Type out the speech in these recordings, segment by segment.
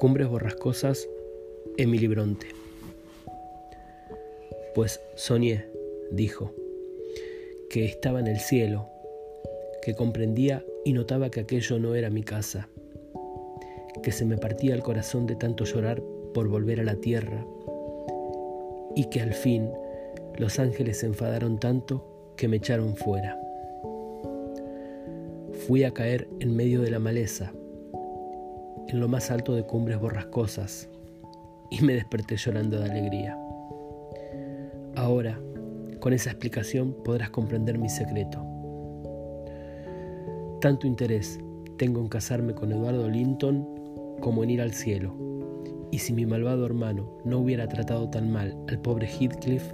Cumbres borrascosas, Emily Bronte. Pues soñé, dijo, que estaba en el cielo, que comprendía y notaba que aquello no era mi casa, que se me partía el corazón de tanto llorar por volver a la tierra, y que al fin los ángeles se enfadaron tanto que me echaron fuera. Fui a caer en medio de la maleza, en lo más alto de cumbres borrascosas, y me desperté llorando de alegría. Ahora, con esa explicación podrás comprender mi secreto. Tanto interés tengo en casarme con Eduardo Linton como en ir al cielo. Y si mi malvado hermano no hubiera tratado tan mal al pobre Heathcliff,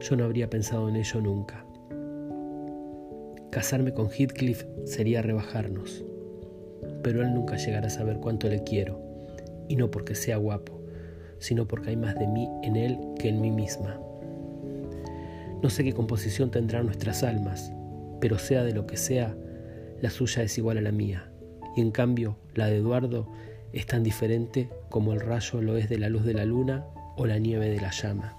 yo no habría pensado en ello nunca. Casarme con Heathcliff sería rebajarnos, pero él nunca llegará a saber cuánto le quiero, y no porque sea guapo, sino porque hay más de mí en él que en mí misma. No sé qué composición tendrán nuestras almas, pero sea de lo que sea, la suya es igual a la mía, y en cambio la de Eduardo es tan diferente como el rayo lo es de la luz de la luna o la nieve de la llama.